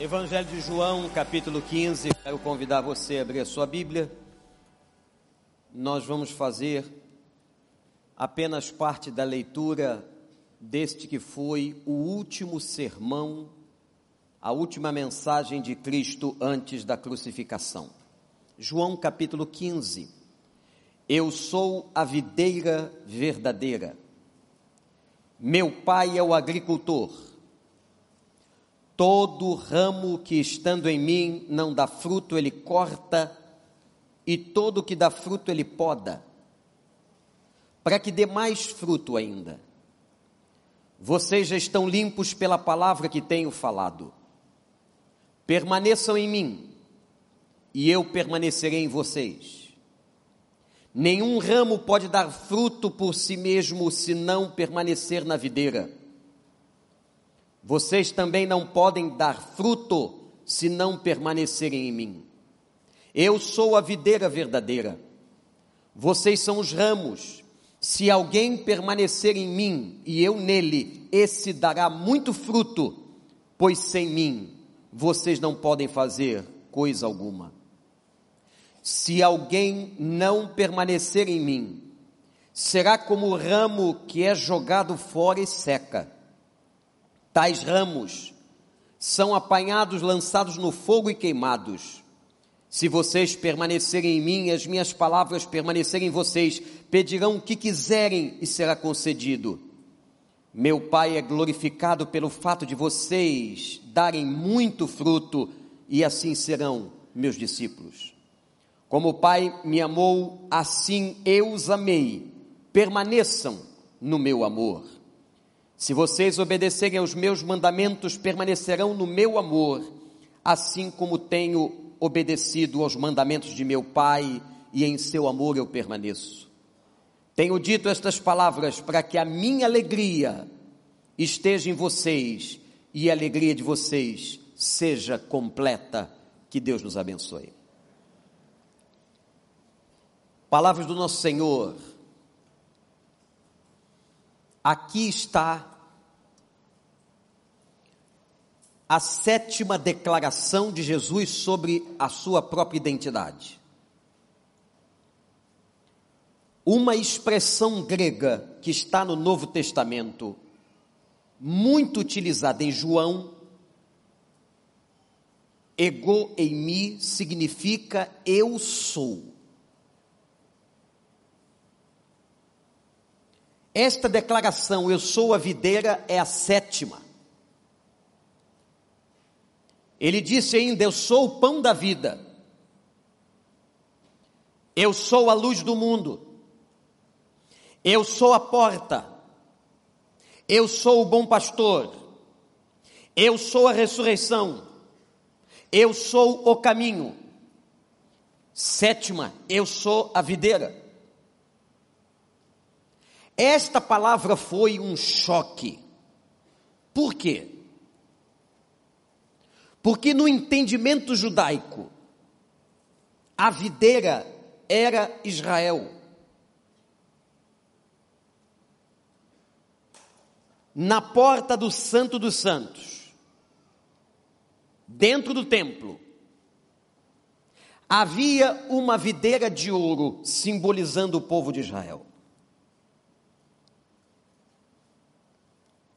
Evangelho de João, capítulo 15. Quero convidar você a abrir a sua Bíblia. Nós vamos fazer apenas parte da leitura deste que foi o último sermão, a última mensagem de Cristo antes da crucificação. João, capítulo 15. Eu sou a videira verdadeira. Meu pai é o agricultor. Todo ramo que estando em mim não dá fruto, ele corta, e todo que dá fruto, ele poda, para que dê mais fruto ainda. Vocês já estão limpos pela palavra que tenho falado. Permaneçam em mim, e eu permanecerei em vocês. Nenhum ramo pode dar fruto por si mesmo se não permanecer na videira. Vocês também não podem dar fruto se não permanecerem em mim. Eu sou a videira verdadeira. Vocês são os ramos. Se alguém permanecer em mim e eu nele, esse dará muito fruto, pois sem mim vocês não podem fazer coisa alguma. Se alguém não permanecer em mim, será como o ramo que é jogado fora e seca tais ramos são apanhados, lançados no fogo e queimados. Se vocês permanecerem em mim as minhas palavras permanecerem em vocês, pedirão o que quiserem e será concedido. Meu Pai é glorificado pelo fato de vocês darem muito fruto e assim serão meus discípulos. Como o Pai me amou, assim eu os amei. Permaneçam no meu amor. Se vocês obedecerem aos meus mandamentos, permanecerão no meu amor, assim como tenho obedecido aos mandamentos de meu Pai, e em seu amor eu permaneço. Tenho dito estas palavras para que a minha alegria esteja em vocês e a alegria de vocês seja completa. Que Deus nos abençoe. Palavras do nosso Senhor Aqui está a sétima declaração de Jesus sobre a sua própria identidade. Uma expressão grega que está no Novo Testamento, muito utilizada em João, ego em mim significa eu sou. Esta declaração, eu sou a videira, é a sétima. Ele disse ainda: Eu sou o pão da vida. Eu sou a luz do mundo. Eu sou a porta. Eu sou o bom pastor. Eu sou a ressurreição. Eu sou o caminho. Sétima, eu sou a videira. Esta palavra foi um choque. Por quê? Porque no entendimento judaico, a videira era Israel. Na porta do Santo dos Santos, dentro do templo, havia uma videira de ouro simbolizando o povo de Israel.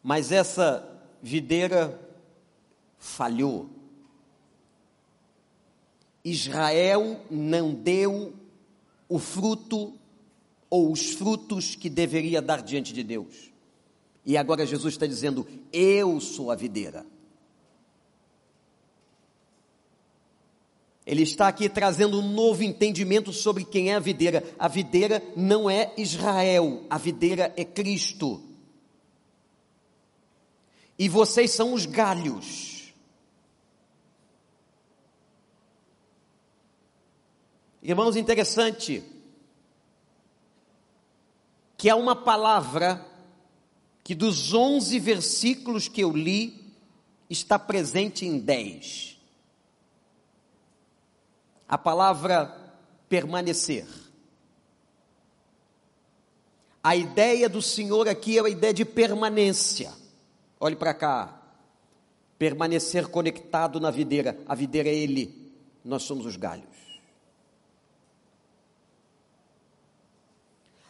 Mas essa videira falhou. Israel não deu o fruto ou os frutos que deveria dar diante de Deus. E agora Jesus está dizendo: Eu sou a videira. Ele está aqui trazendo um novo entendimento sobre quem é a videira. A videira não é Israel, a videira é Cristo e vocês são os galhos. Irmãos, interessante que há uma palavra que dos 11 versículos que eu li está presente em 10. A palavra permanecer. A ideia do Senhor aqui é a ideia de permanência. Olhe para cá. permanecer conectado na videira. A videira é Ele, nós somos os galhos.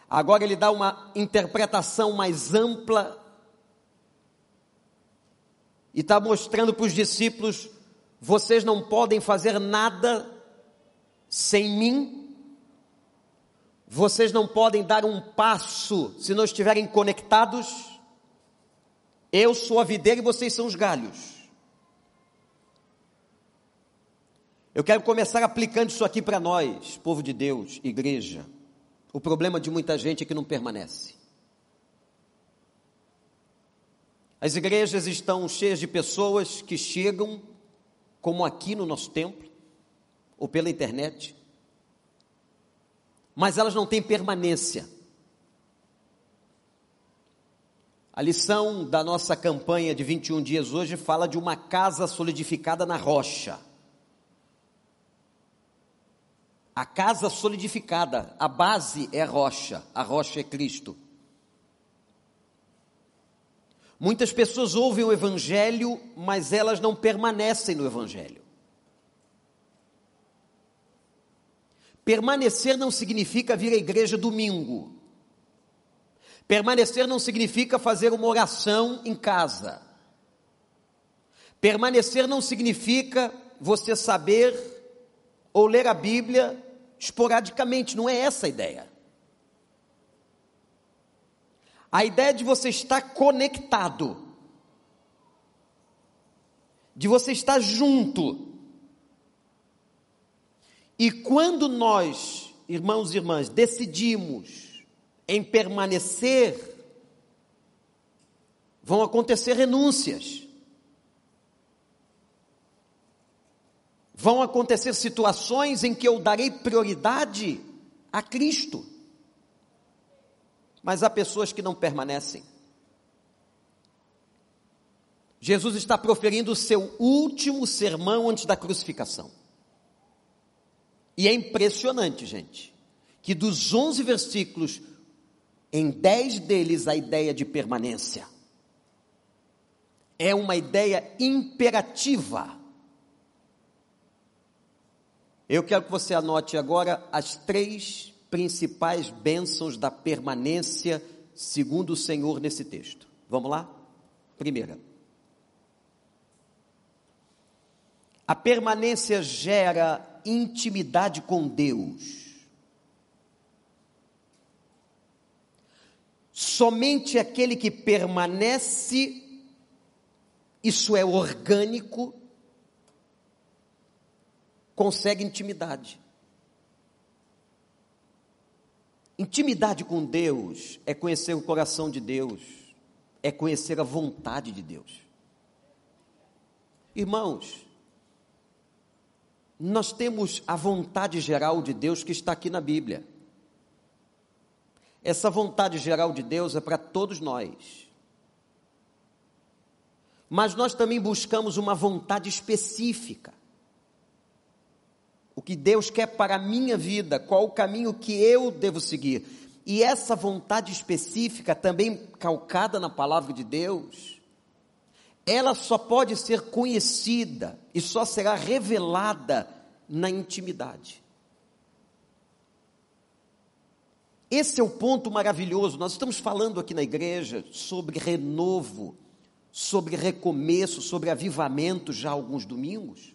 Agora ele dá uma interpretação mais ampla e está mostrando para os discípulos: vocês não podem fazer nada sem mim, vocês não podem dar um passo se não estiverem conectados. Eu sou a videira e vocês são os galhos. Eu quero começar aplicando isso aqui para nós, povo de Deus, igreja. O problema de muita gente é que não permanece. As igrejas estão cheias de pessoas que chegam, como aqui no nosso templo, ou pela internet, mas elas não têm permanência. A lição da nossa campanha de 21 dias hoje fala de uma casa solidificada na rocha. A casa solidificada, a base é a rocha, a rocha é Cristo. Muitas pessoas ouvem o Evangelho, mas elas não permanecem no Evangelho. Permanecer não significa vir à igreja domingo. Permanecer não significa fazer uma oração em casa. Permanecer não significa você saber ou ler a Bíblia esporadicamente, não é essa a ideia. A ideia de você estar conectado, de você estar junto. E quando nós, irmãos e irmãs, decidimos em permanecer, vão acontecer renúncias. Vão acontecer situações em que eu darei prioridade a Cristo. Mas há pessoas que não permanecem. Jesus está proferindo o seu último sermão antes da crucificação. E é impressionante, gente, que dos 11 versículos, em 10 deles a ideia de permanência. É uma ideia imperativa. Eu quero que você anote agora as três principais bênçãos da permanência segundo o Senhor nesse texto. Vamos lá? Primeira. A permanência gera intimidade com Deus. Somente aquele que permanece, isso é orgânico, consegue intimidade. Intimidade com Deus é conhecer o coração de Deus, é conhecer a vontade de Deus. Irmãos, nós temos a vontade geral de Deus que está aqui na Bíblia. Essa vontade geral de Deus é para todos nós. Mas nós também buscamos uma vontade específica o que Deus quer para a minha vida, qual o caminho que eu devo seguir. E essa vontade específica, também calcada na palavra de Deus, ela só pode ser conhecida e só será revelada na intimidade. Esse é o ponto maravilhoso. Nós estamos falando aqui na igreja sobre renovo, sobre recomeço, sobre avivamento já alguns domingos.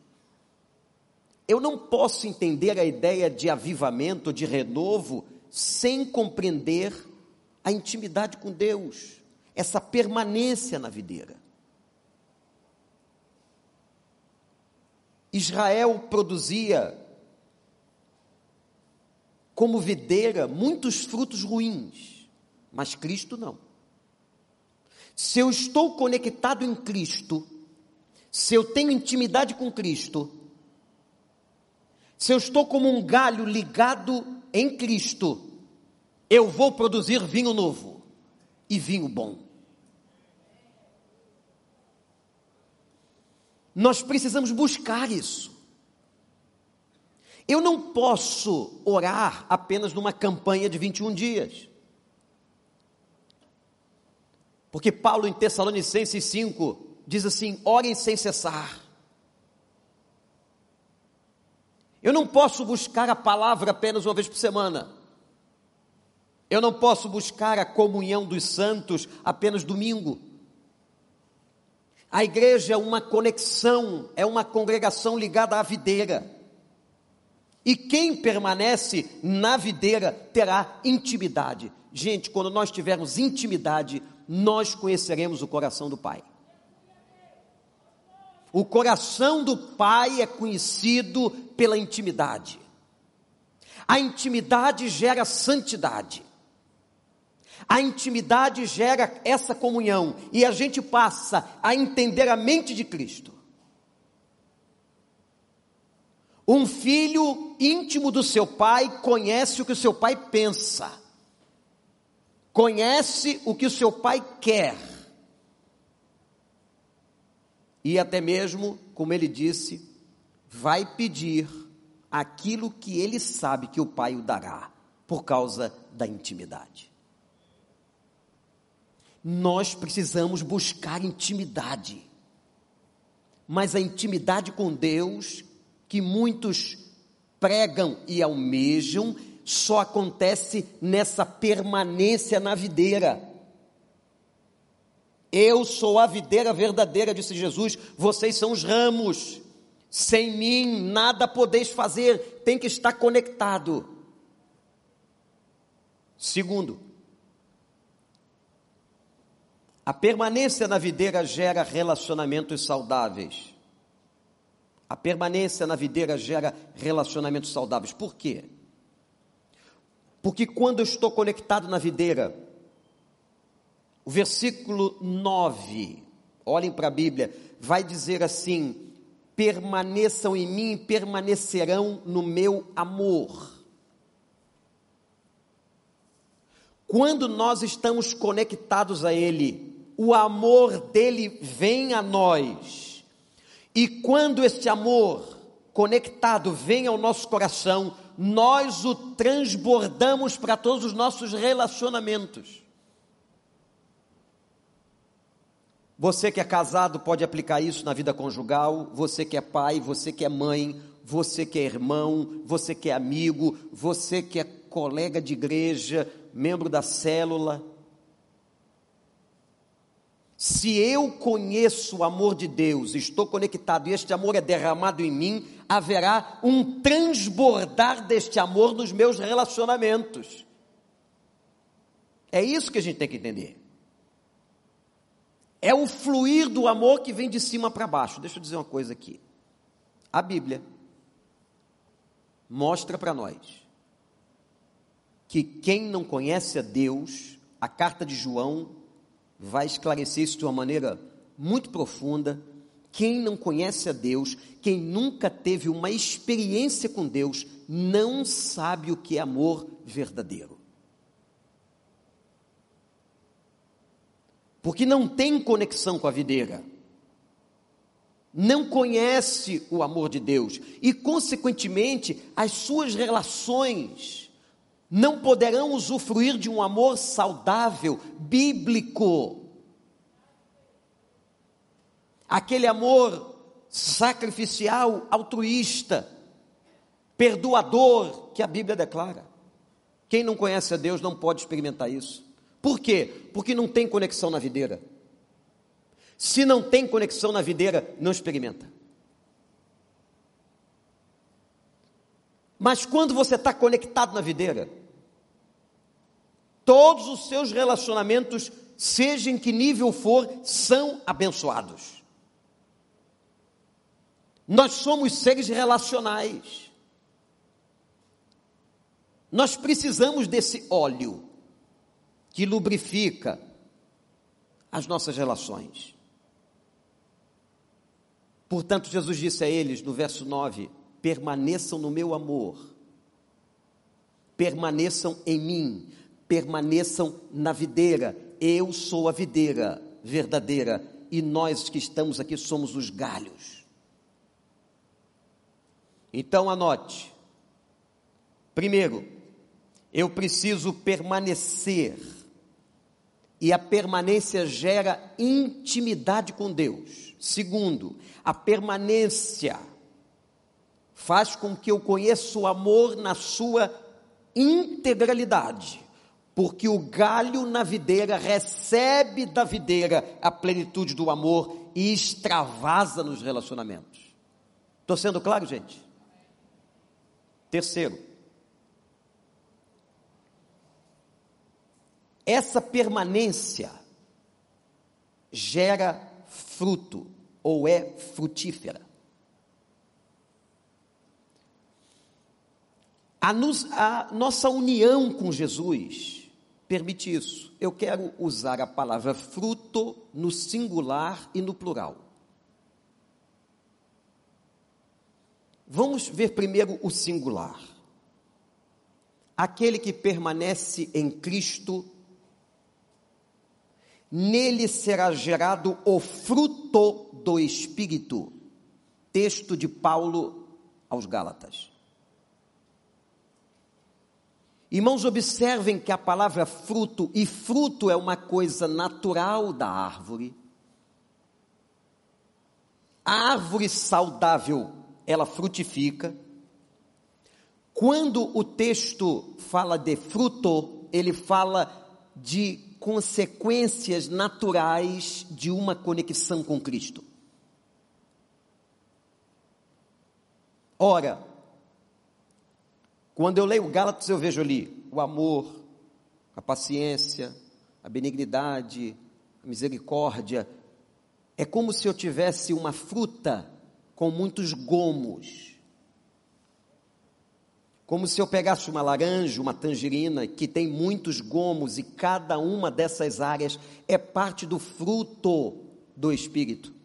Eu não posso entender a ideia de avivamento, de renovo, sem compreender a intimidade com Deus, essa permanência na videira. Israel produzia como videira muitos frutos ruins, mas Cristo não. Se eu estou conectado em Cristo, se eu tenho intimidade com Cristo, se eu estou como um galho ligado em Cristo, eu vou produzir vinho novo e vinho bom. Nós precisamos buscar isso. Eu não posso orar apenas numa campanha de 21 dias. Porque Paulo em Tessalonicenses 5 diz assim: orem sem cessar. Eu não posso buscar a palavra apenas uma vez por semana. Eu não posso buscar a comunhão dos santos apenas domingo. A igreja é uma conexão, é uma congregação ligada à videira. E quem permanece na videira terá intimidade. Gente, quando nós tivermos intimidade, nós conheceremos o coração do Pai. O coração do Pai é conhecido pela intimidade. A intimidade gera santidade. A intimidade gera essa comunhão e a gente passa a entender a mente de Cristo. Um filho íntimo do seu pai conhece o que o seu pai pensa, conhece o que o seu pai quer, e até mesmo, como ele disse, vai pedir aquilo que ele sabe que o pai o dará, por causa da intimidade. Nós precisamos buscar intimidade, mas a intimidade com Deus que muitos pregam e almejam só acontece nessa permanência na videira. Eu sou a videira verdadeira, disse Jesus, vocês são os ramos. Sem mim nada podeis fazer, tem que estar conectado. Segundo, a permanência na videira gera relacionamentos saudáveis. A permanência na videira gera relacionamentos saudáveis. Por quê? Porque quando eu estou conectado na videira, o versículo 9, olhem para a Bíblia, vai dizer assim: permaneçam em mim permanecerão no meu amor. Quando nós estamos conectados a Ele, o amor dele vem a nós e quando este amor conectado vem ao nosso coração, nós o transbordamos para todos os nossos relacionamentos. Você que é casado pode aplicar isso na vida conjugal, você que é pai, você que é mãe, você que é irmão, você que é amigo, você que é colega de igreja, membro da célula, se eu conheço o amor de Deus, estou conectado e este amor é derramado em mim, haverá um transbordar deste amor nos meus relacionamentos. É isso que a gente tem que entender. É o fluir do amor que vem de cima para baixo. Deixa eu dizer uma coisa aqui. A Bíblia mostra para nós que quem não conhece a Deus, a carta de João vai esclarecer isso de uma maneira muito profunda. Quem não conhece a Deus, quem nunca teve uma experiência com Deus, não sabe o que é amor verdadeiro. Porque não tem conexão com a videira, não conhece o amor de Deus e, consequentemente, as suas relações não poderão usufruir de um amor saudável, bíblico. Aquele amor sacrificial, altruísta, perdoador que a Bíblia declara. Quem não conhece a Deus não pode experimentar isso. Por quê? Porque não tem conexão na videira. Se não tem conexão na videira, não experimenta. Mas quando você está conectado na videira, todos os seus relacionamentos, seja em que nível for, são abençoados. Nós somos seres relacionais. Nós precisamos desse óleo que lubrifica as nossas relações. Portanto, Jesus disse a eles no verso 9: permaneçam no meu amor, permaneçam em mim, permaneçam na videira. Eu sou a videira verdadeira e nós que estamos aqui somos os galhos. Então anote. Primeiro, eu preciso permanecer e a permanência gera intimidade com Deus. Segundo, a permanência faz com que eu conheça o amor na sua integralidade, porque o galho na videira recebe da videira a plenitude do amor e extravasa nos relacionamentos. Estou sendo claro, gente? Terceiro, essa permanência gera fruto ou é frutífera. A, nos, a, nossa união com Jesus permite isso. Eu quero usar a palavra fruto no singular e no plural. Vamos ver primeiro o singular. Aquele que permanece em Cristo, nele será gerado o fruto do Espírito. Texto de Paulo aos Gálatas. Irmãos, observem que a palavra fruto, e fruto é uma coisa natural da árvore. A árvore saudável ela frutifica. Quando o texto fala de fruto, ele fala de consequências naturais de uma conexão com Cristo. Ora, quando eu leio Gálatas, eu vejo ali o amor, a paciência, a benignidade, a misericórdia. É como se eu tivesse uma fruta com muitos gomos. Como se eu pegasse uma laranja, uma tangerina, que tem muitos gomos, e cada uma dessas áreas é parte do fruto do Espírito.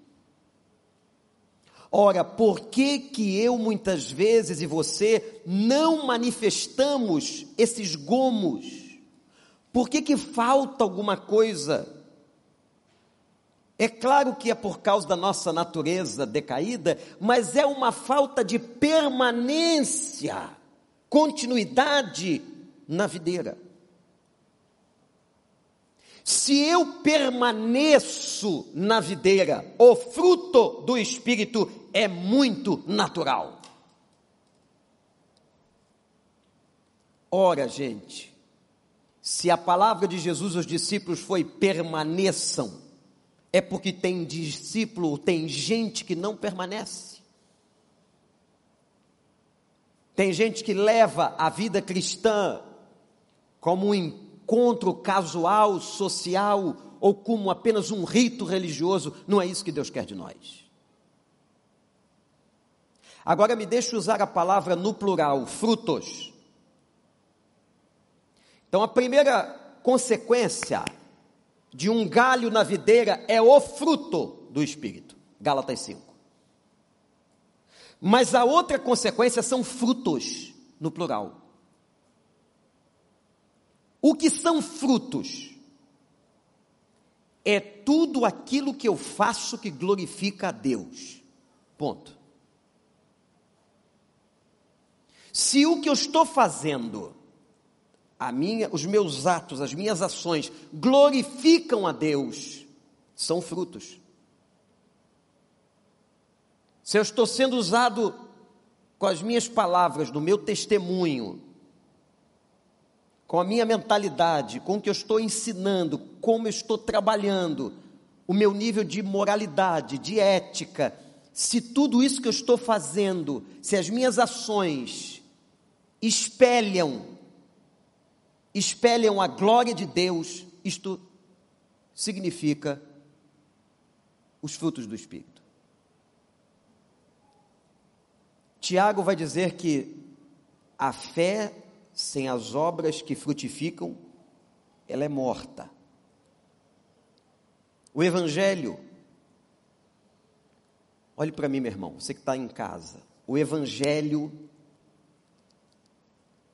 Ora, por que que eu muitas vezes e você não manifestamos esses gomos? Por que que falta alguma coisa? É claro que é por causa da nossa natureza decaída, mas é uma falta de permanência, continuidade na videira. Se eu permaneço na videira, o fruto do Espírito é muito natural. Ora, gente, se a palavra de Jesus aos discípulos foi permaneçam, é porque tem discípulo, tem gente que não permanece. Tem gente que leva a vida cristã como um encontro casual, social, ou como apenas um rito religioso. Não é isso que Deus quer de nós. Agora me deixe usar a palavra no plural, frutos. Então a primeira consequência de um galho na videira é o fruto do Espírito. Gálatas 5. Mas a outra consequência são frutos, no plural. O que são frutos? É tudo aquilo que eu faço que glorifica a Deus. Ponto. Se o que eu estou fazendo a minha, os meus atos, as minhas ações glorificam a Deus, são frutos. Se eu estou sendo usado com as minhas palavras, no meu testemunho, com a minha mentalidade, com o que eu estou ensinando, como eu estou trabalhando, o meu nível de moralidade, de ética, se tudo isso que eu estou fazendo, se as minhas ações espelham espelham a glória de Deus, isto significa os frutos do Espírito. Tiago vai dizer que a fé sem as obras que frutificam, ela é morta. O Evangelho, olhe para mim, meu irmão, você que está em casa, o Evangelho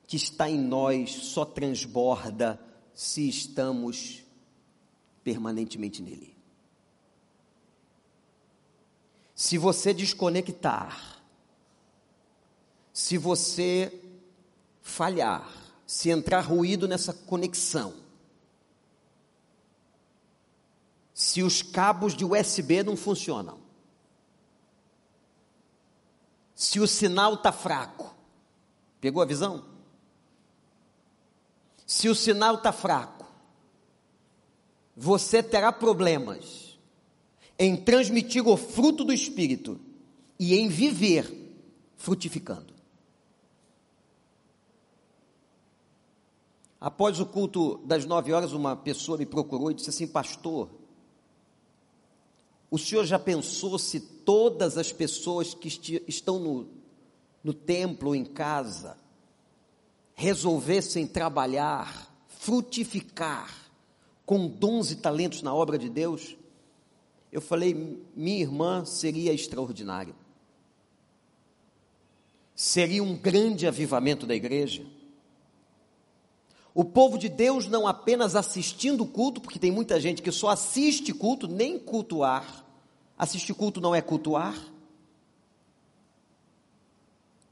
que está em nós só transborda se estamos permanentemente nele. Se você desconectar, se você falhar, se entrar ruído nessa conexão, se os cabos de USB não funcionam, se o sinal está fraco. Pegou a visão? Se o sinal está fraco, você terá problemas em transmitir o fruto do Espírito e em viver frutificando. Após o culto das nove horas, uma pessoa me procurou e disse assim: Pastor, o senhor já pensou se todas as pessoas que estão no, no templo em casa resolvessem trabalhar, frutificar com dons e talentos na obra de Deus? Eu falei, minha irmã seria extraordinário. Seria um grande avivamento da igreja o povo de Deus não apenas assistindo o culto, porque tem muita gente que só assiste culto, nem cultuar. Assistir culto não é cultuar.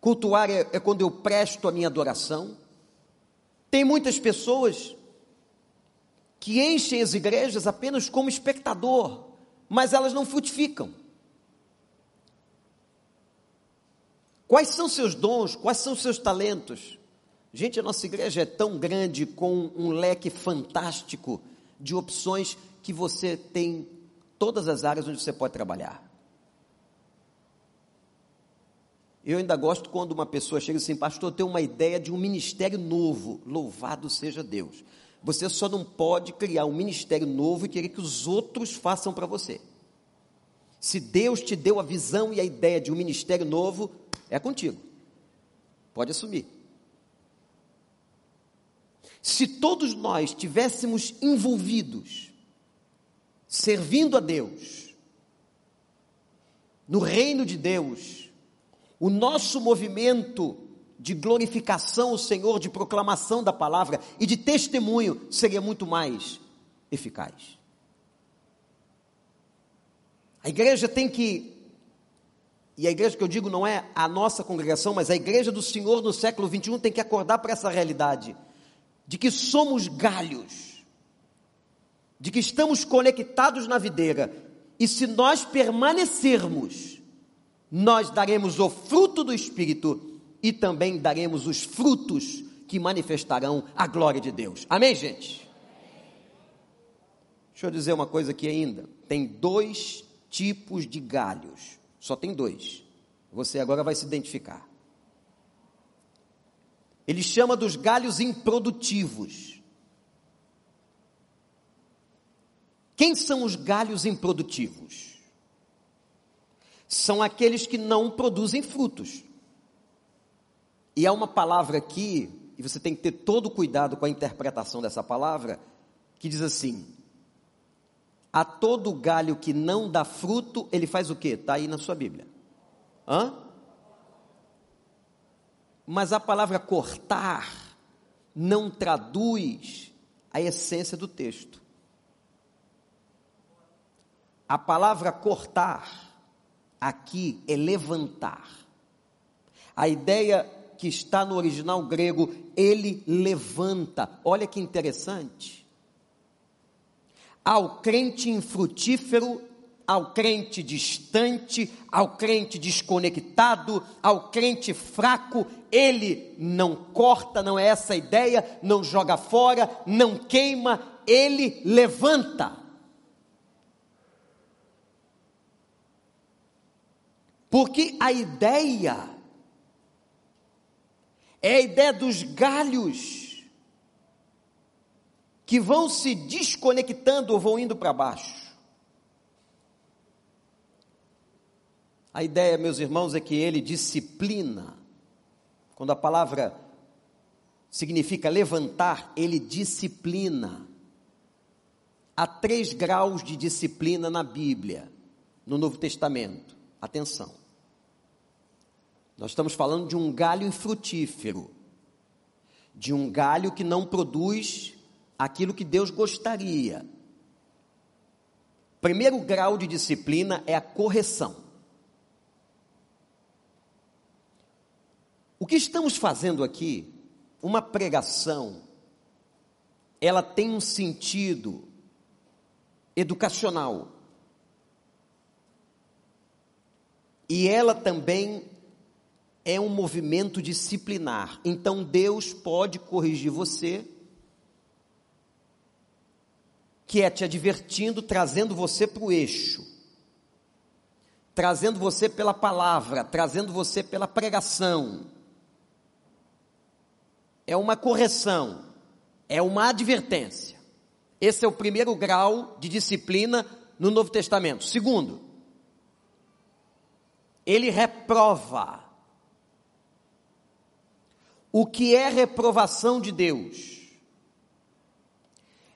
Cultuar é, é quando eu presto a minha adoração. Tem muitas pessoas que enchem as igrejas apenas como espectador, mas elas não frutificam. Quais são seus dons? Quais são seus talentos? Gente, a nossa igreja é tão grande, com um leque fantástico de opções, que você tem todas as áreas onde você pode trabalhar. Eu ainda gosto quando uma pessoa chega assim, pastor, eu tenho uma ideia de um ministério novo. Louvado seja Deus. Você só não pode criar um ministério novo e querer que os outros façam para você. Se Deus te deu a visão e a ideia de um ministério novo, é contigo. Pode assumir. Se todos nós tivéssemos envolvidos, servindo a Deus, no reino de Deus, o nosso movimento de glorificação ao Senhor, de proclamação da palavra e de testemunho seria muito mais eficaz. A igreja tem que, e a igreja que eu digo não é a nossa congregação, mas a igreja do Senhor no século 21 tem que acordar para essa realidade de que somos galhos, de que estamos conectados na videira, e se nós permanecermos, nós daremos o fruto do Espírito e também daremos os frutos que manifestarão a glória de Deus. Amém, gente? Deixa eu dizer uma coisa aqui ainda. Tem dois tipos de galhos. Só tem dois. Você agora vai se identificar. Ele chama dos galhos improdutivos. Quem são os galhos improdutivos? São aqueles que não produzem frutos. E há uma palavra aqui, e você tem que ter todo cuidado com a interpretação dessa palavra, que diz assim: a todo galho que não dá fruto, ele faz o quê? Está aí na sua Bíblia. Hã? Mas a palavra cortar não traduz a essência do texto. A palavra cortar aqui é levantar. A ideia que está no original grego, ele levanta. Olha que interessante. Ao crente infrutífero, ao crente distante, ao crente desconectado, ao crente fraco, ele não corta, não é essa a ideia, não joga fora, não queima, ele levanta. Porque a ideia é a ideia dos galhos que vão se desconectando ou vão indo para baixo. A ideia, meus irmãos, é que ele disciplina. Quando a palavra significa levantar, ele disciplina. Há três graus de disciplina na Bíblia, no Novo Testamento. Atenção. Nós estamos falando de um galho infrutífero, de um galho que não produz aquilo que Deus gostaria. Primeiro grau de disciplina é a correção. O que estamos fazendo aqui, uma pregação, ela tem um sentido educacional. E ela também é um movimento disciplinar. Então Deus pode corrigir você, que é te advertindo, trazendo você para o eixo, trazendo você pela palavra, trazendo você pela pregação. É uma correção, é uma advertência. Esse é o primeiro grau de disciplina no Novo Testamento. Segundo, ele reprova. O que é reprovação de Deus?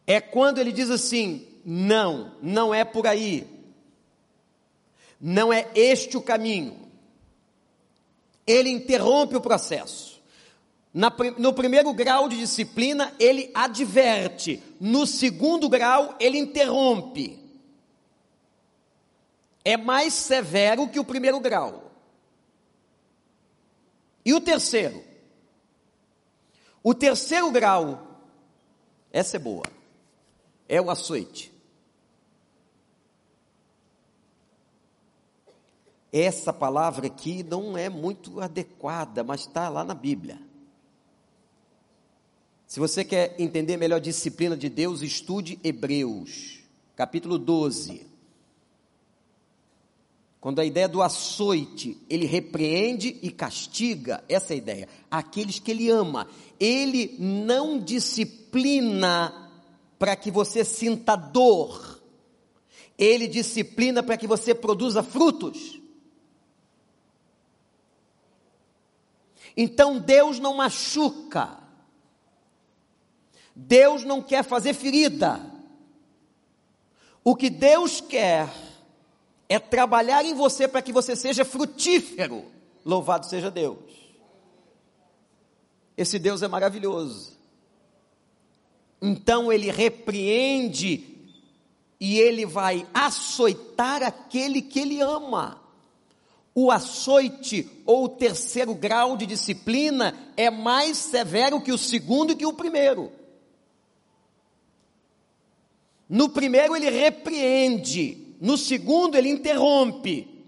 É quando ele diz assim: não, não é por aí, não é este o caminho. Ele interrompe o processo. Na, no primeiro grau de disciplina, ele adverte. No segundo grau, ele interrompe é mais severo que o primeiro grau. E o terceiro? O terceiro grau, essa é boa, é o açoite. Essa palavra aqui não é muito adequada, mas está lá na Bíblia. Se você quer entender melhor a disciplina de Deus, estude Hebreus, capítulo 12. Quando a ideia do açoite, ele repreende e castiga, essa é a ideia, aqueles que ele ama. Ele não disciplina para que você sinta dor. Ele disciplina para que você produza frutos. Então Deus não machuca. Deus não quer fazer ferida. O que Deus quer é trabalhar em você para que você seja frutífero. Louvado seja Deus. Esse Deus é maravilhoso. Então ele repreende e ele vai açoitar aquele que ele ama. O açoite ou o terceiro grau de disciplina é mais severo que o segundo e que o primeiro. No primeiro ele repreende, no segundo, ele interrompe.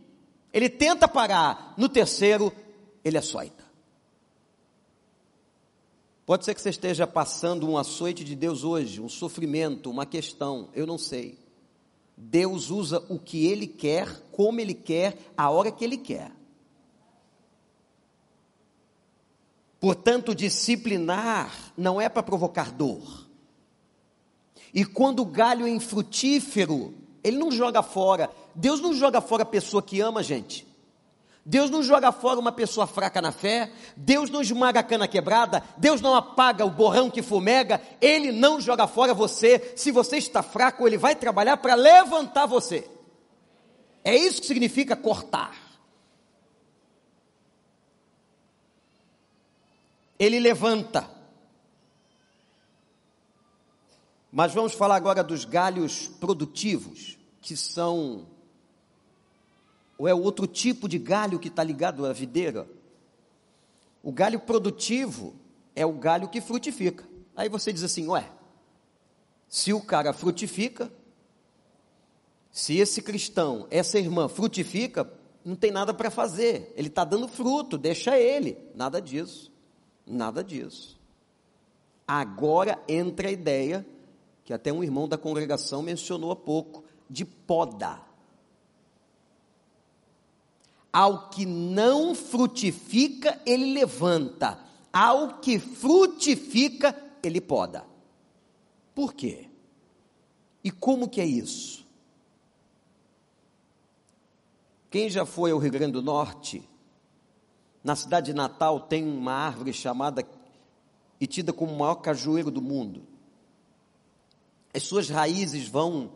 Ele tenta parar. No terceiro, ele açoita. Pode ser que você esteja passando um açoite de Deus hoje, um sofrimento, uma questão, eu não sei. Deus usa o que Ele quer, como Ele quer, a hora que Ele quer. Portanto, disciplinar não é para provocar dor. E quando o galho é infrutífero, ele não joga fora. Deus não joga fora a pessoa que ama, gente. Deus não joga fora uma pessoa fraca na fé, Deus não esmaga a cana quebrada, Deus não apaga o borrão que fumega, Ele não joga fora você. Se você está fraco, Ele vai trabalhar para levantar você. É isso que significa cortar. Ele levanta. Mas vamos falar agora dos galhos produtivos, que são. Ou é outro tipo de galho que está ligado à videira? O galho produtivo é o galho que frutifica. Aí você diz assim: ué, se o cara frutifica, se esse cristão, essa irmã frutifica, não tem nada para fazer. Ele está dando fruto, deixa ele. Nada disso. Nada disso. Agora entra a ideia que até um irmão da congregação mencionou há pouco, de poda. Ao que não frutifica, ele levanta. Ao que frutifica, ele poda. Por quê? E como que é isso? Quem já foi ao Rio Grande do Norte, na cidade de Natal tem uma árvore chamada e tida como o maior cajueiro do mundo. As suas raízes vão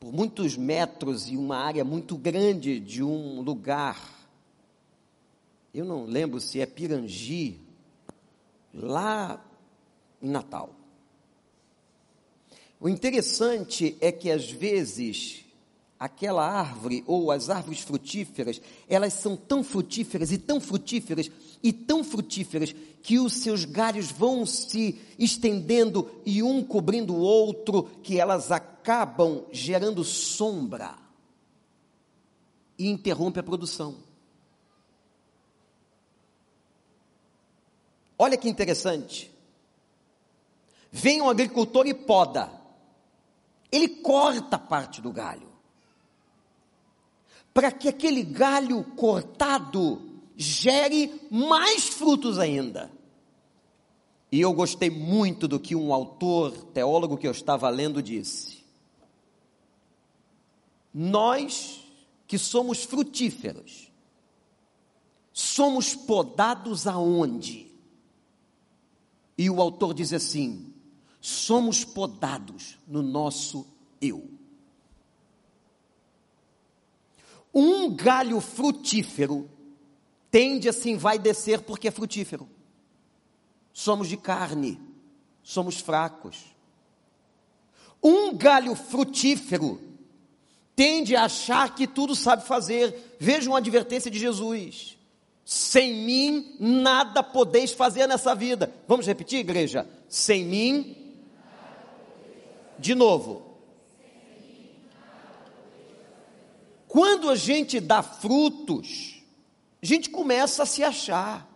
por muitos metros e uma área muito grande de um lugar. Eu não lembro se é Pirangi, lá em Natal. O interessante é que às vezes aquela árvore ou as árvores frutíferas, elas são tão frutíferas e tão frutíferas e tão frutíferas que os seus galhos vão se estendendo e um cobrindo o outro, que elas acabam gerando sombra e interrompe a produção. Olha que interessante. Vem um agricultor e poda. Ele corta parte do galho para que aquele galho cortado gere mais frutos ainda. E eu gostei muito do que um autor, teólogo que eu estava lendo, disse. Nós que somos frutíferos, somos podados aonde? E o autor diz assim: somos podados no nosso eu. Um galho frutífero tende assim, vai descer porque é frutífero. Somos de carne, somos fracos. Um galho frutífero tende a achar que tudo sabe fazer. Veja uma advertência de Jesus: sem mim nada podeis fazer nessa vida. Vamos repetir, igreja? Sem mim. De novo, Quando a gente dá frutos, a gente começa a se achar.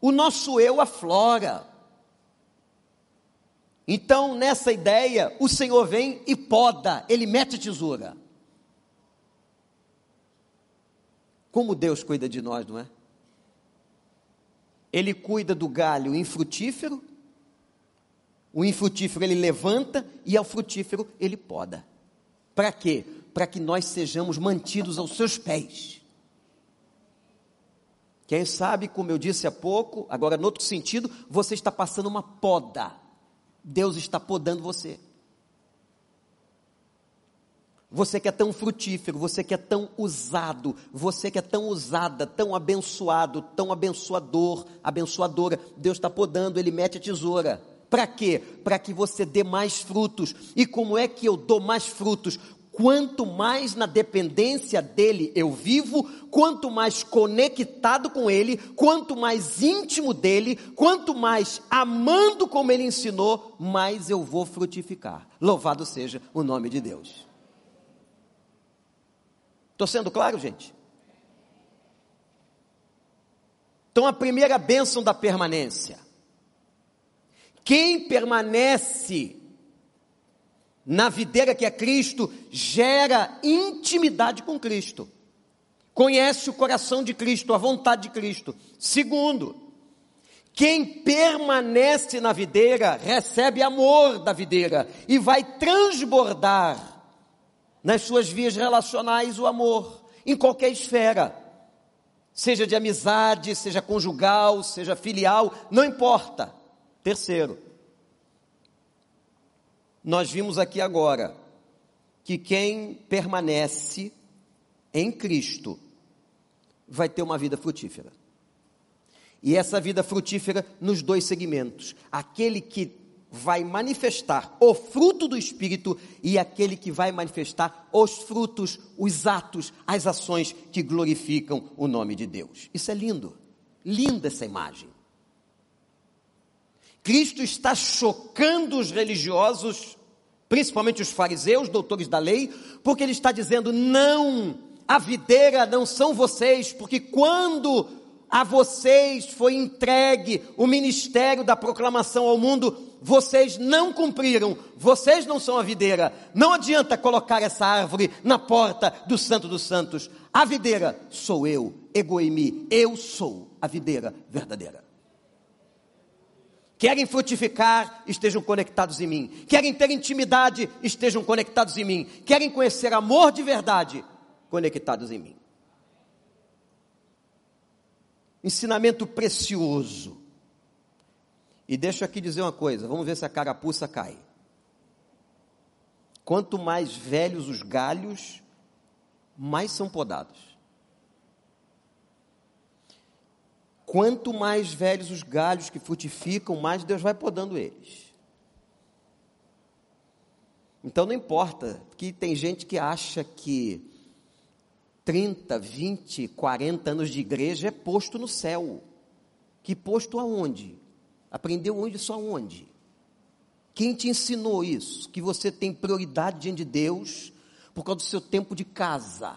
O nosso eu aflora. Então, nessa ideia, o Senhor vem e poda, ele mete tesoura. Como Deus cuida de nós, não é? Ele cuida do galho infrutífero, o infrutífero ele levanta e ao frutífero ele poda. Para quê? Para que nós sejamos mantidos aos seus pés. Quem sabe, como eu disse há pouco, agora, no outro sentido, você está passando uma poda. Deus está podando você. Você que é tão frutífero, você que é tão usado, você que é tão usada, tão abençoado, tão abençoador, abençoadora, Deus está podando, Ele mete a tesoura. Para quê? Para que você dê mais frutos. E como é que eu dou mais frutos? Quanto mais na dependência dele eu vivo, quanto mais conectado com ele, quanto mais íntimo dele, quanto mais amando como ele ensinou, mais eu vou frutificar. Louvado seja o nome de Deus. Estou sendo claro, gente? Então, a primeira bênção da permanência quem permanece na videira que é Cristo gera intimidade com Cristo. Conhece o coração de Cristo, a vontade de Cristo. Segundo, quem permanece na videira recebe amor da videira e vai transbordar nas suas vias relacionais o amor, em qualquer esfera, seja de amizade, seja conjugal, seja filial, não importa. Terceiro, nós vimos aqui agora que quem permanece em Cristo vai ter uma vida frutífera. E essa vida frutífera nos dois segmentos: aquele que vai manifestar o fruto do Espírito e aquele que vai manifestar os frutos, os atos, as ações que glorificam o nome de Deus. Isso é lindo, linda essa imagem. Cristo está chocando os religiosos, principalmente os fariseus, doutores da lei, porque ele está dizendo: não, a videira não são vocês, porque quando a vocês foi entregue o ministério da proclamação ao mundo, vocês não cumpriram, vocês não são a videira. Não adianta colocar essa árvore na porta do Santo dos Santos. A videira sou eu, egoimi, eu sou a videira verdadeira. Querem frutificar, estejam conectados em mim. Querem ter intimidade, estejam conectados em mim. Querem conhecer amor de verdade, conectados em mim. Ensinamento precioso. E deixa aqui dizer uma coisa, vamos ver se a carapuça cai. Quanto mais velhos os galhos, mais são podados. Quanto mais velhos os galhos que frutificam, mais Deus vai podando eles. Então não importa, porque tem gente que acha que 30, 20, 40 anos de igreja é posto no céu. Que posto aonde? Aprendeu onde só onde? Quem te ensinou isso? Que você tem prioridade diante de Deus por causa do seu tempo de casa.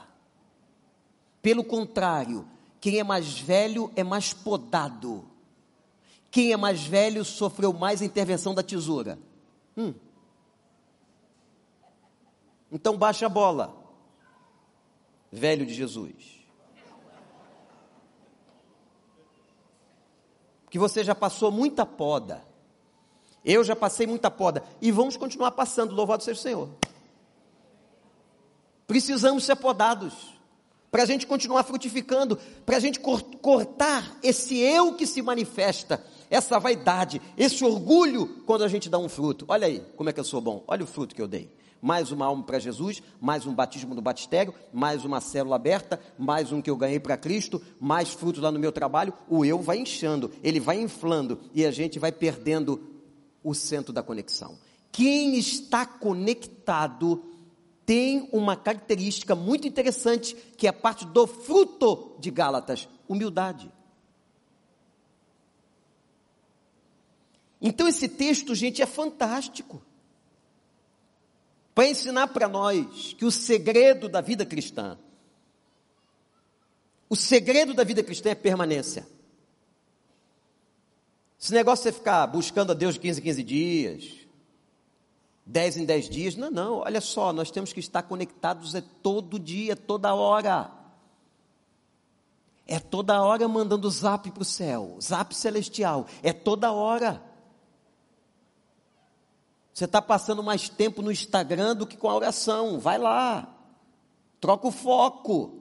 Pelo contrário, quem é mais velho é mais podado. Quem é mais velho sofreu mais a intervenção da tesoura. Hum. Então baixa a bola, velho de Jesus. Que você já passou muita poda. Eu já passei muita poda. E vamos continuar passando, louvado seja o Senhor. Precisamos ser podados. Para a gente continuar frutificando, para a gente cortar esse eu que se manifesta, essa vaidade, esse orgulho quando a gente dá um fruto. Olha aí, como é que eu sou bom. Olha o fruto que eu dei mais uma alma para Jesus, mais um batismo no batistério, mais uma célula aberta, mais um que eu ganhei para Cristo, mais frutos lá no meu trabalho, o eu vai inchando, ele vai inflando e a gente vai perdendo o centro da conexão. Quem está conectado tem uma característica muito interessante que é parte do fruto de Gálatas, humildade. Então esse texto, gente, é fantástico para ensinar para nós que o segredo da vida cristã, o segredo da vida cristã é permanência. Esse negócio de você ficar buscando a Deus de 15 em 15 dias, 10 em 10 dias, não, não, olha só, nós temos que estar conectados é todo dia, toda hora. É toda hora mandando zap para o céu, zap celestial, é toda hora. Você está passando mais tempo no Instagram do que com a oração. Vai lá. Troca o foco.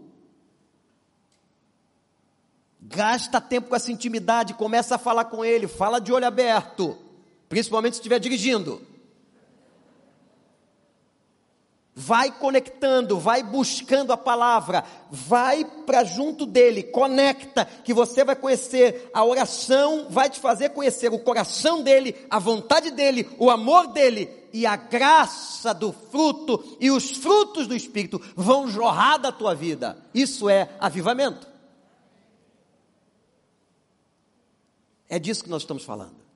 Gasta tempo com essa intimidade, começa a falar com ele, fala de olho aberto, principalmente se estiver dirigindo. Vai conectando, vai buscando a palavra, vai para junto dele, conecta, que você vai conhecer a oração, vai te fazer conhecer o coração dele, a vontade dele, o amor dele e a graça do fruto e os frutos do Espírito vão jorrar da tua vida. Isso é avivamento. É disso que nós estamos falando.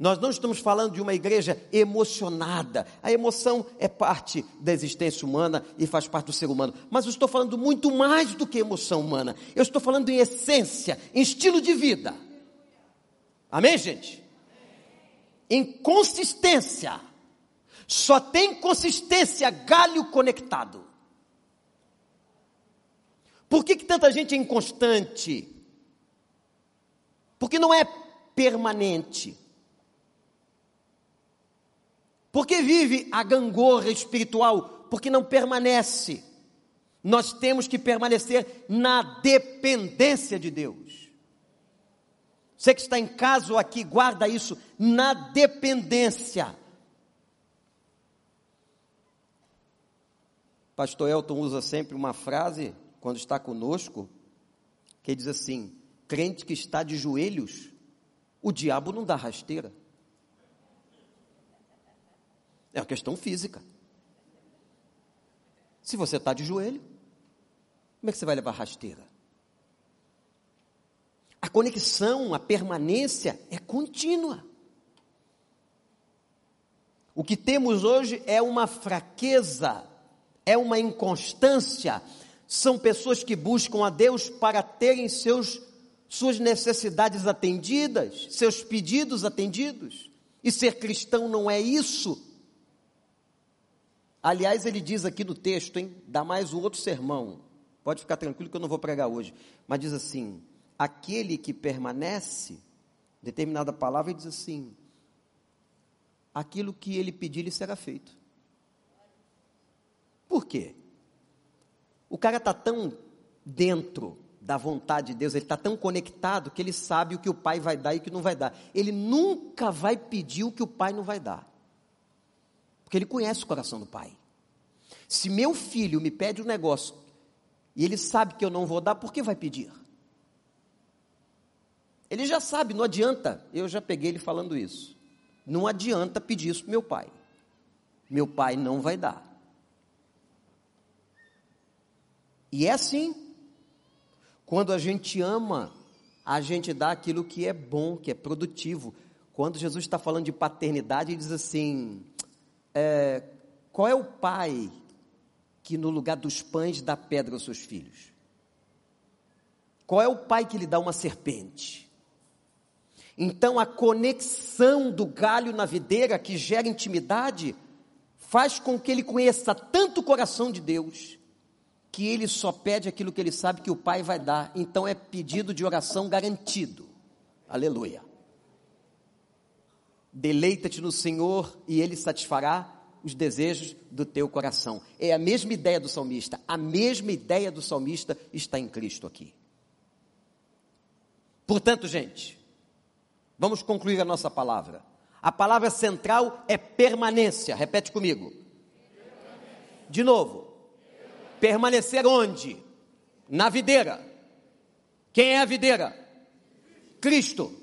Nós não estamos falando de uma igreja emocionada. A emoção é parte da existência humana e faz parte do ser humano. Mas eu estou falando muito mais do que emoção humana. Eu estou falando em essência, em estilo de vida. Amém, gente? Em consistência. Só tem consistência galho conectado. Por que, que tanta gente é inconstante? Porque não é permanente. Porque vive a gangorra espiritual? Porque não permanece. Nós temos que permanecer na dependência de Deus. Você que está em casa ou aqui, guarda isso, na dependência. Pastor Elton usa sempre uma frase, quando está conosco, que diz assim: crente que está de joelhos, o diabo não dá rasteira. É uma questão física. Se você está de joelho, como é que você vai levar rasteira? A conexão, a permanência é contínua. O que temos hoje é uma fraqueza, é uma inconstância. São pessoas que buscam a Deus para terem seus, suas necessidades atendidas, seus pedidos atendidos. E ser cristão não é isso. Aliás, ele diz aqui no texto, hein? Dá mais um outro sermão. Pode ficar tranquilo que eu não vou pregar hoje. Mas diz assim: aquele que permanece, determinada palavra, diz assim: aquilo que ele pedir lhe será feito. Por quê? O cara está tão dentro da vontade de Deus, ele está tão conectado que ele sabe o que o pai vai dar e o que não vai dar. Ele nunca vai pedir o que o pai não vai dar. Porque ele conhece o coração do pai. Se meu filho me pede um negócio e ele sabe que eu não vou dar, por que vai pedir? Ele já sabe, não adianta. Eu já peguei ele falando isso. Não adianta pedir isso para meu pai. meu pai não vai dar. E é assim. Quando a gente ama, a gente dá aquilo que é bom, que é produtivo. Quando Jesus está falando de paternidade, ele diz assim: é, qual é o pai que no lugar dos pães dá pedra aos seus filhos? Qual é o pai que lhe dá uma serpente? Então a conexão do galho na videira que gera intimidade faz com que ele conheça tanto o coração de Deus que ele só pede aquilo que ele sabe que o Pai vai dar. Então é pedido de oração garantido. Aleluia. Deleita-te no Senhor e ele satisfará os desejos do teu coração. É a mesma ideia do salmista. A mesma ideia do salmista está em Cristo aqui. Portanto, gente, vamos concluir a nossa palavra. A palavra central é permanência. Repete comigo. De novo. Permanecer onde? Na videira. Quem é a videira? Cristo.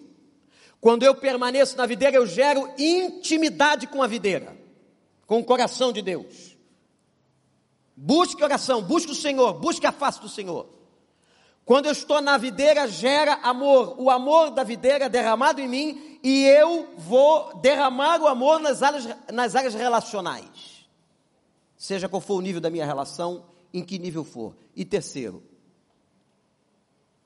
Quando eu permaneço na videira, eu gero intimidade com a videira, com o coração de Deus. Busque oração, busque o Senhor, busque a face do Senhor. Quando eu estou na videira, gera amor. O amor da videira é derramado em mim e eu vou derramar o amor nas áreas, nas áreas relacionais. Seja qual for o nível da minha relação, em que nível for. E terceiro,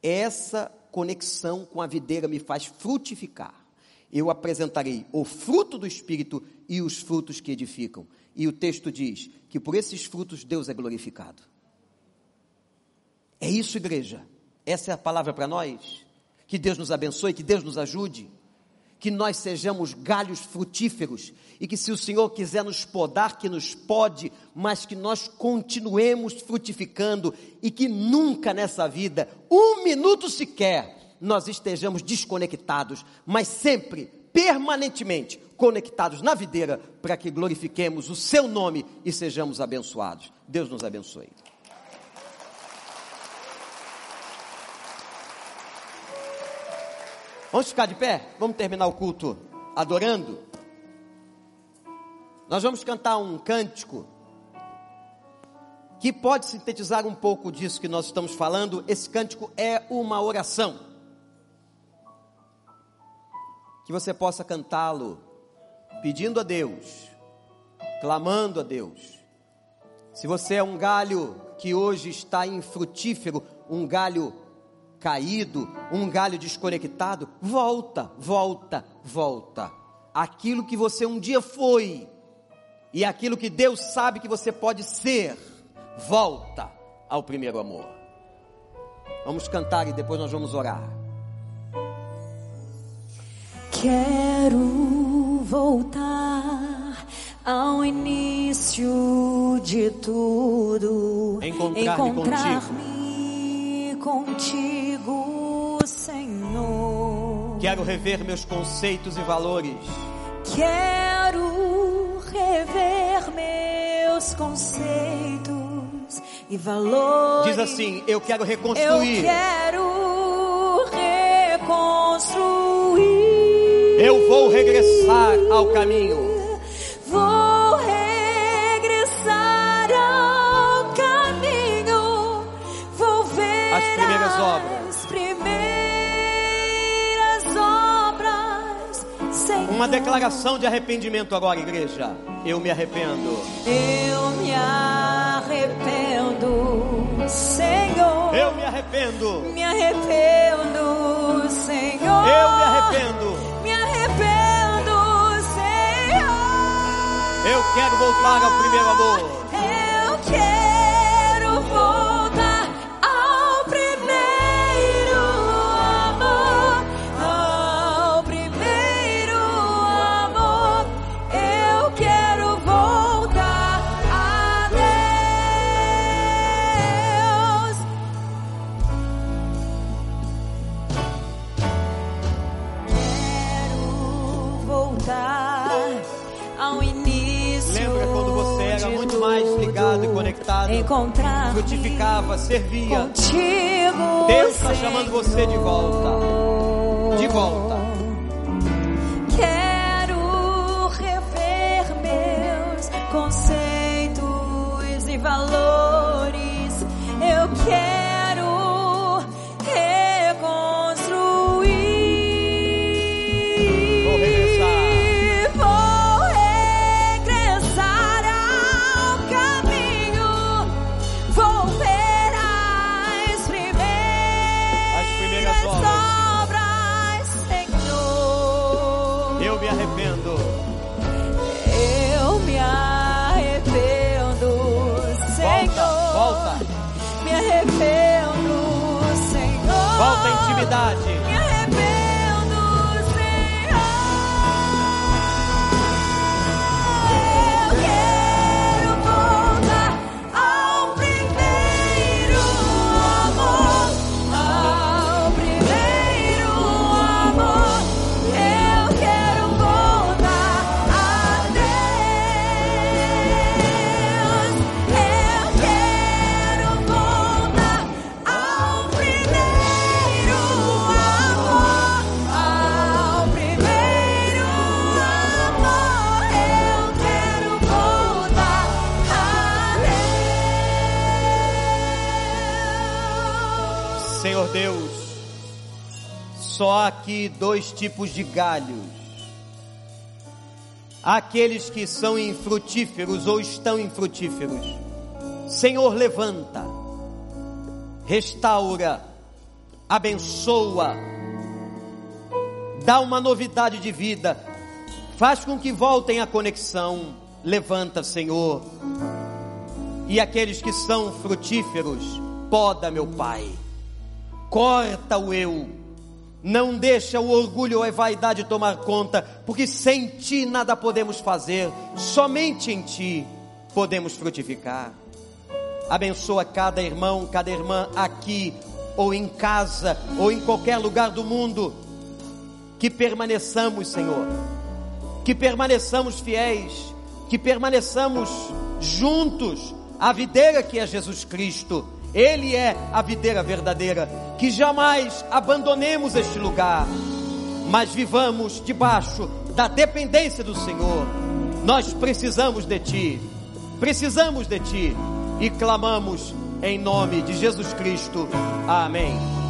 essa conexão com a videira me faz frutificar. Eu apresentarei o fruto do Espírito e os frutos que edificam. E o texto diz que por esses frutos Deus é glorificado. É isso, igreja. Essa é a palavra para nós. Que Deus nos abençoe, que Deus nos ajude que nós sejamos galhos frutíferos e que se o Senhor quiser nos podar, que nos pode, mas que nós continuemos frutificando e que nunca nessa vida, um minuto sequer, nós estejamos desconectados, mas sempre, permanentemente, conectados na videira para que glorifiquemos o seu nome e sejamos abençoados. Deus nos abençoe. Vamos ficar de pé? Vamos terminar o culto adorando? Nós vamos cantar um cântico que pode sintetizar um pouco disso que nós estamos falando. Esse cântico é uma oração. Que você possa cantá-lo pedindo a Deus, clamando a Deus. Se você é um galho que hoje está infrutífero, um galho caído, um galho desconectado, volta, volta, volta. Aquilo que você um dia foi e aquilo que Deus sabe que você pode ser, volta ao primeiro amor. Vamos cantar e depois nós vamos orar. Quero voltar ao início de tudo, encontrar-me encontrar contigo. Contigo Senhor. Quero rever meus conceitos e valores. Quero rever meus conceitos e valores. Diz assim: Eu quero reconstruir. Eu quero reconstruir. Eu vou regressar ao caminho. Uma declaração de arrependimento agora, igreja. Eu me arrependo. Eu me arrependo, Senhor. Eu me arrependo. Me arrependo, Senhor. Eu me arrependo. Me arrependo, Senhor. Eu quero voltar ao primeiro amor. Conectado, encontrar, frutificava, servia. Contigo, Deus está chamando você de volta. De volta. Quero rever meus valores. Eu quero só aqui dois tipos de galhos. Aqueles que são infrutíferos ou estão infrutíferos. Senhor, levanta, restaura, abençoa, dá uma novidade de vida, faz com que voltem à conexão. Levanta, Senhor. E aqueles que são frutíferos, poda, meu Pai corta o eu, não deixa o orgulho ou a vaidade tomar conta, porque sem ti nada podemos fazer, somente em ti podemos frutificar. Abençoa cada irmão, cada irmã aqui, ou em casa, ou em qualquer lugar do mundo, que permaneçamos, Senhor, que permaneçamos fiéis, que permaneçamos juntos à videira que é Jesus Cristo. Ele é a videira verdadeira. Que jamais abandonemos este lugar, mas vivamos debaixo da dependência do Senhor. Nós precisamos de Ti, precisamos de Ti e clamamos em nome de Jesus Cristo. Amém.